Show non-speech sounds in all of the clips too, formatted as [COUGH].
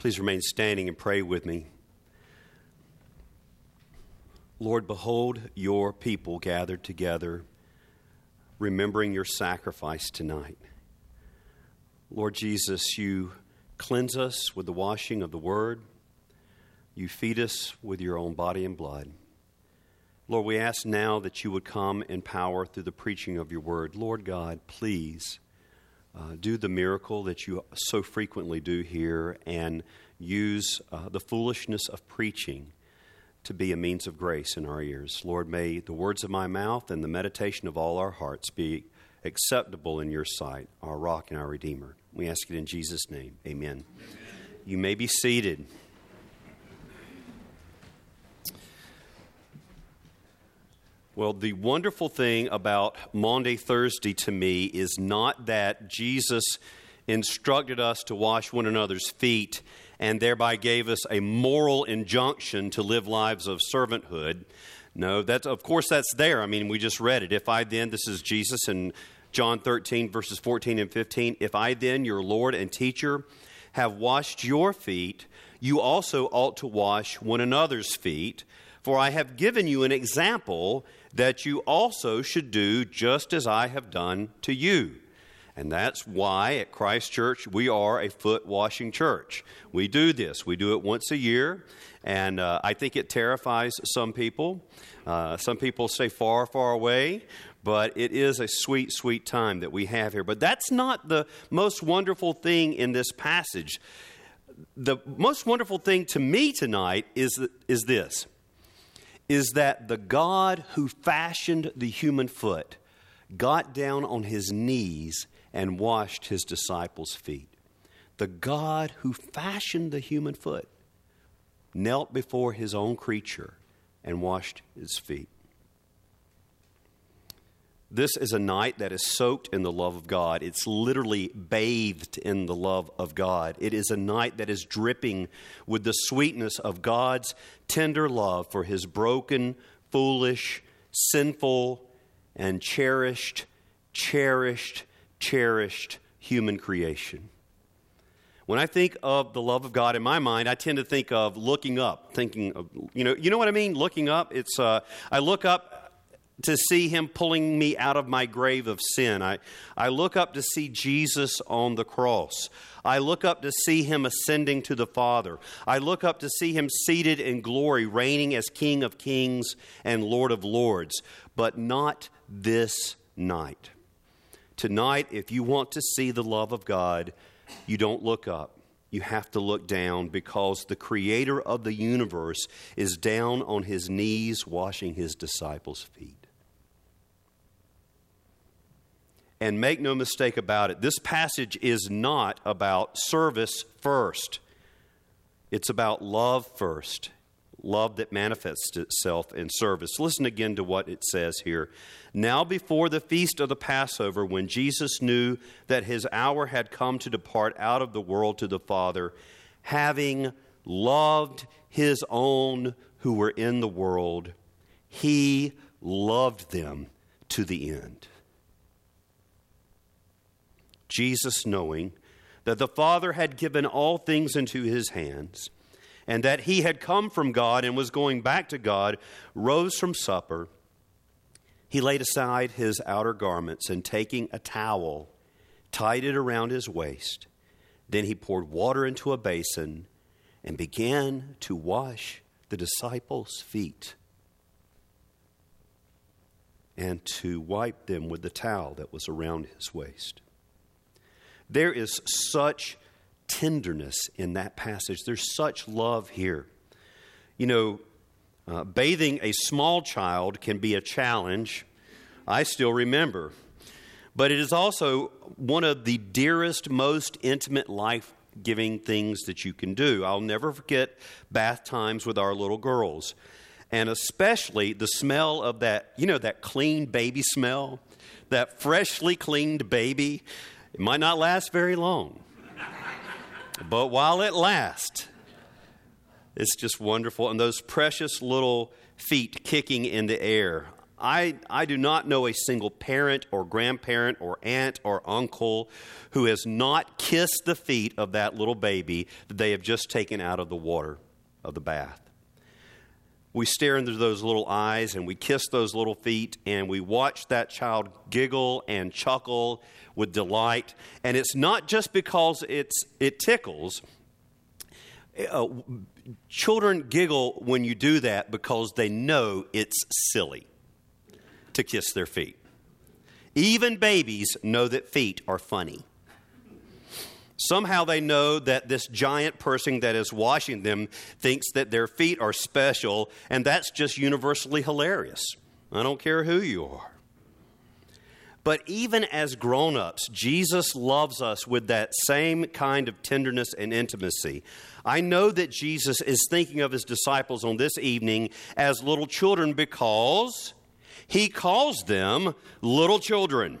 Please remain standing and pray with me. Lord, behold your people gathered together, remembering your sacrifice tonight. Lord Jesus, you cleanse us with the washing of the word, you feed us with your own body and blood. Lord, we ask now that you would come in power through the preaching of your word. Lord God, please uh, do the miracle that you so frequently do here and use uh, the foolishness of preaching to be a means of grace in our ears. Lord, may the words of my mouth and the meditation of all our hearts be acceptable in your sight, our rock and our redeemer. We ask it in Jesus' name. Amen. Amen. You may be seated. Well, the wonderful thing about Maundy Thursday to me is not that Jesus instructed us to wash one another's feet and thereby gave us a moral injunction to live lives of servanthood. No, that's of course that's there. I mean, we just read it. If I then, this is Jesus in John 13, verses 14 and 15. If I then, your Lord and teacher, have washed your feet, you also ought to wash one another's feet. For I have given you an example that you also should do just as I have done to you. And that's why at Christ Church we are a foot washing church. We do this, we do it once a year, and uh, I think it terrifies some people. Uh, some people stay far, far away, but it is a sweet, sweet time that we have here. But that's not the most wonderful thing in this passage. The most wonderful thing to me tonight is, is this is that the God who fashioned the human foot got down on his knees and washed his disciples' feet. The God who fashioned the human foot knelt before his own creature and washed his feet. This is a night that is soaked in the love of God. It's literally bathed in the love of God. It is a night that is dripping with the sweetness of God's tender love for his broken, foolish, sinful, and cherished, cherished, cherished human creation. When I think of the love of God in my mind, I tend to think of looking up, thinking of, you know, you know what I mean? Looking up. It's, uh, I look up to see him pulling me out of my grave of sin. I, I look up to see Jesus on the cross. I look up to see him ascending to the Father. I look up to see him seated in glory, reigning as King of kings and Lord of lords. But not this night. Tonight, if you want to see the love of God, you don't look up. You have to look down because the creator of the universe is down on his knees washing his disciples' feet. And make no mistake about it, this passage is not about service first. It's about love first, love that manifests itself in service. Listen again to what it says here. Now, before the feast of the Passover, when Jesus knew that his hour had come to depart out of the world to the Father, having loved his own who were in the world, he loved them to the end. Jesus, knowing that the Father had given all things into his hands, and that he had come from God and was going back to God, rose from supper. He laid aside his outer garments and taking a towel, tied it around his waist. Then he poured water into a basin and began to wash the disciples' feet and to wipe them with the towel that was around his waist. There is such tenderness in that passage. There's such love here. You know, uh, bathing a small child can be a challenge. I still remember. But it is also one of the dearest, most intimate, life giving things that you can do. I'll never forget bath times with our little girls. And especially the smell of that, you know, that clean baby smell, that freshly cleaned baby. It might not last very long, but while it lasts, it's just wonderful. And those precious little feet kicking in the air. I, I do not know a single parent or grandparent or aunt or uncle who has not kissed the feet of that little baby that they have just taken out of the water of the bath. We stare into those little eyes and we kiss those little feet and we watch that child giggle and chuckle with delight. And it's not just because it's, it tickles. Uh, children giggle when you do that because they know it's silly to kiss their feet. Even babies know that feet are funny. Somehow they know that this giant person that is washing them thinks that their feet are special, and that's just universally hilarious. I don't care who you are. But even as grown ups, Jesus loves us with that same kind of tenderness and intimacy. I know that Jesus is thinking of his disciples on this evening as little children because he calls them little children.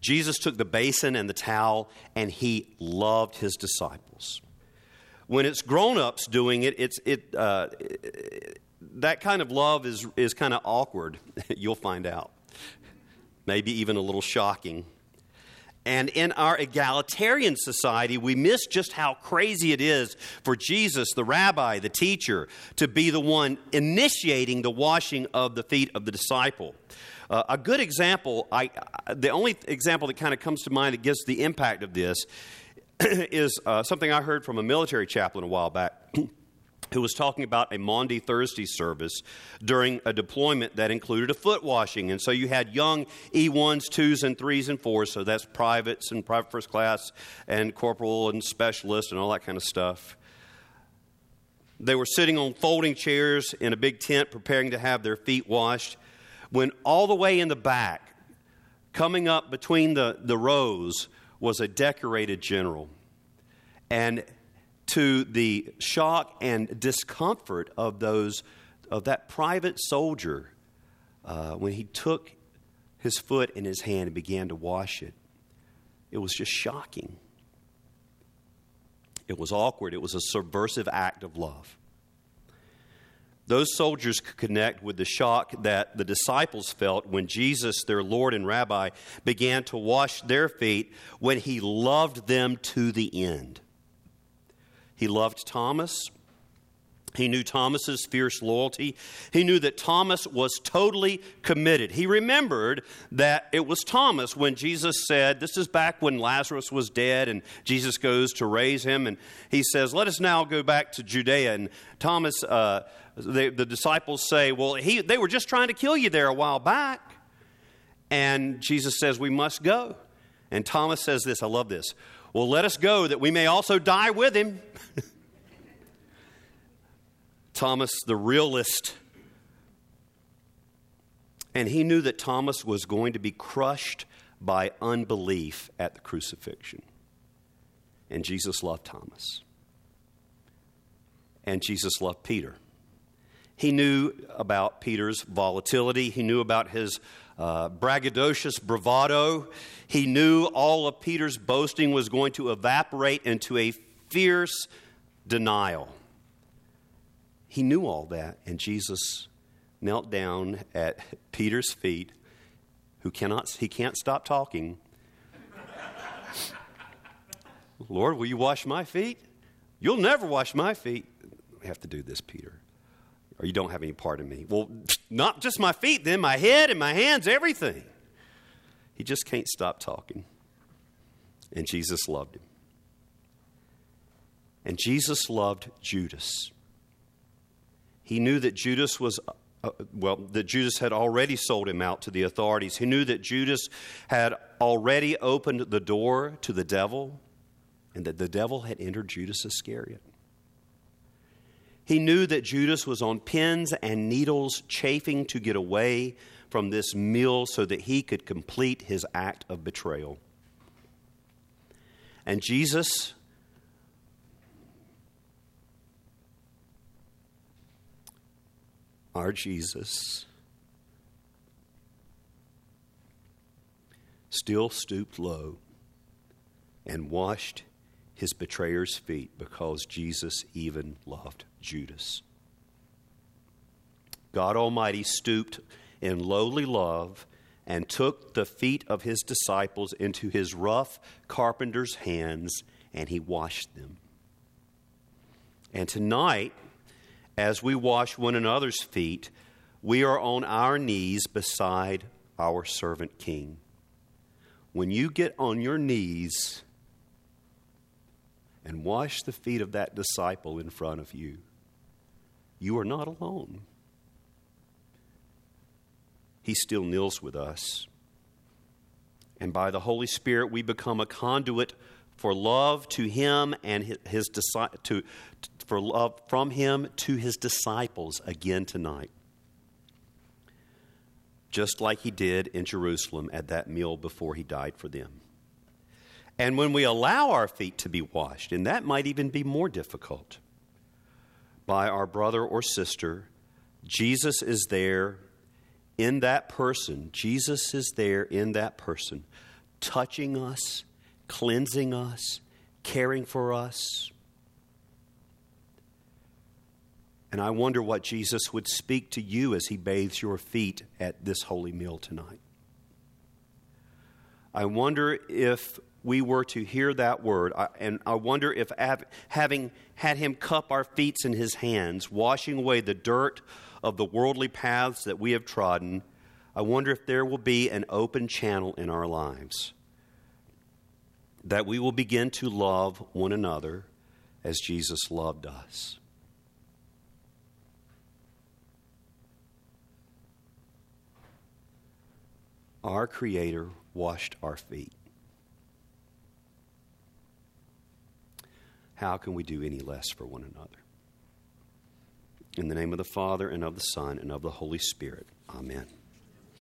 Jesus took the basin and the towel and he loved his disciples. When it's grown ups doing it, it's, it, uh, that kind of love is, is kind of awkward, [LAUGHS] you'll find out. Maybe even a little shocking. And in our egalitarian society, we miss just how crazy it is for Jesus, the rabbi, the teacher, to be the one initiating the washing of the feet of the disciple. Uh, a good example, I, the only example that kind of comes to mind that gives the impact of this [CLEARS THROAT] is uh, something I heard from a military chaplain a while back. [CLEARS THROAT] who was talking about a Maundy Thursday service during a deployment that included a foot washing. And so you had young E1s, 2s, and 3s, and 4s. So that's privates and private first class and corporal and specialist and all that kind of stuff. They were sitting on folding chairs in a big tent preparing to have their feet washed when all the way in the back, coming up between the, the rows, was a decorated general. And to the shock and discomfort of those of that private soldier uh, when he took his foot in his hand and began to wash it. It was just shocking. It was awkward. It was a subversive act of love. Those soldiers could connect with the shock that the disciples felt when Jesus, their Lord and Rabbi, began to wash their feet when he loved them to the end. He loved Thomas. He knew Thomas's fierce loyalty. He knew that Thomas was totally committed. He remembered that it was Thomas when Jesus said, This is back when Lazarus was dead, and Jesus goes to raise him, and he says, Let us now go back to Judea. And Thomas, uh, they, the disciples say, Well, he, they were just trying to kill you there a while back. And Jesus says, We must go. And Thomas says this I love this. Well, let us go that we may also die with him. [LAUGHS] Thomas, the realist. And he knew that Thomas was going to be crushed by unbelief at the crucifixion. And Jesus loved Thomas. And Jesus loved Peter. He knew about Peter's volatility, he knew about his uh, braggadocious bravado. He knew all of Peter's boasting was going to evaporate into a fierce denial. He knew all that, and Jesus knelt down at [LAUGHS] Peter's feet, who cannot, he can't stop talking. [LAUGHS] Lord, will you wash my feet? You'll never wash my feet. We have to do this, Peter or you don't have any part in me. Well, not just my feet, then my head and my hands, everything. He just can't stop talking. And Jesus loved him. And Jesus loved Judas. He knew that Judas was, uh, well, that Judas had already sold him out to the authorities. He knew that Judas had already opened the door to the devil and that the devil had entered Judas Iscariot. He knew that Judas was on pins and needles, chafing to get away from this meal so that he could complete his act of betrayal. And Jesus our Jesus still stooped low and washed his betrayer's feet because Jesus even loved Judas. God Almighty stooped in lowly love and took the feet of his disciples into his rough carpenter's hands and he washed them. And tonight, as we wash one another's feet, we are on our knees beside our servant king. When you get on your knees and wash the feet of that disciple in front of you, you are not alone. He still kneels with us. And by the Holy Spirit, we become a conduit for love to him and his, his to, for love from him to his disciples again tonight. Just like he did in Jerusalem at that meal before he died for them. And when we allow our feet to be washed, and that might even be more difficult, by our brother or sister, Jesus is there in that person. Jesus is there in that person, touching us cleansing us, caring for us. And I wonder what Jesus would speak to you as he bathes your feet at this holy meal tonight. I wonder if we were to hear that word, and I wonder if having had him cup our feet in his hands, washing away the dirt of the worldly paths that we have trodden, I wonder if there will be an open channel in our lives that we will begin to love one another as Jesus loved us. Our Creator washed our feet. How can we do any less for one another? In the name of the Father, and of the Son, and of the Holy Spirit. Amen.